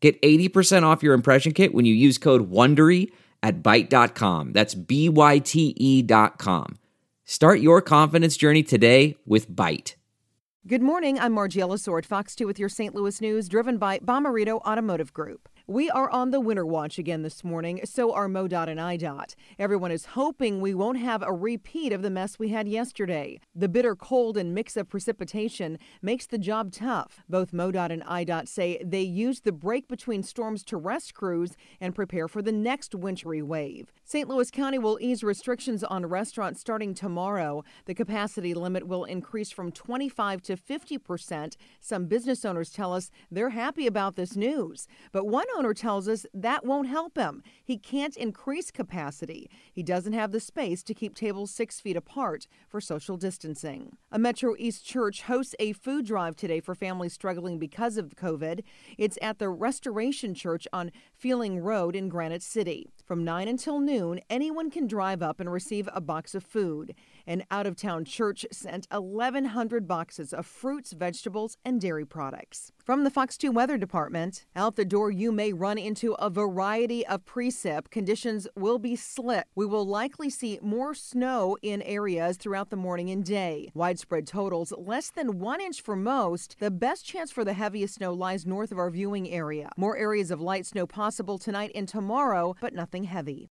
Get 80% off your impression kit when you use code WONDERY at Byte.com. That's B-Y-T-E dot com. Start your confidence journey today with Byte. Good morning. I'm Margiela Sword, Fox 2 with your St. Louis news, driven by Bomarito Automotive Group. We are on the winter watch again this morning, so are MoDOT and IDOT. Everyone is hoping we won't have a repeat of the mess we had yesterday. The bitter cold and mix of precipitation makes the job tough. Both MoDOT and IDOT say they used the break between storms to rest crews and prepare for the next wintry wave. St. Louis County will ease restrictions on restaurants starting tomorrow. The capacity limit will increase from 25 to 50 percent. Some business owners tell us they're happy about this news, but one owner tells us that won't help him. He can't increase capacity. He doesn't have the space to keep tables six feet apart for social distancing. A Metro East church hosts a food drive today for families struggling because of COVID. It's at the Restoration Church on Feeling Road in Granite City. From 9 until noon, anyone can drive up and receive a box of food. An out of town church sent 1,100 boxes of fruits, vegetables, and dairy products. From the Fox 2 Weather Department, out the door you may run into a variety of precip. Conditions will be slick. We will likely see more snow in areas throughout the morning and day. Widespread totals less than one inch for most. The best chance for the heaviest snow lies north of our viewing area. More areas of light snow possible tonight and tomorrow, but nothing heavy.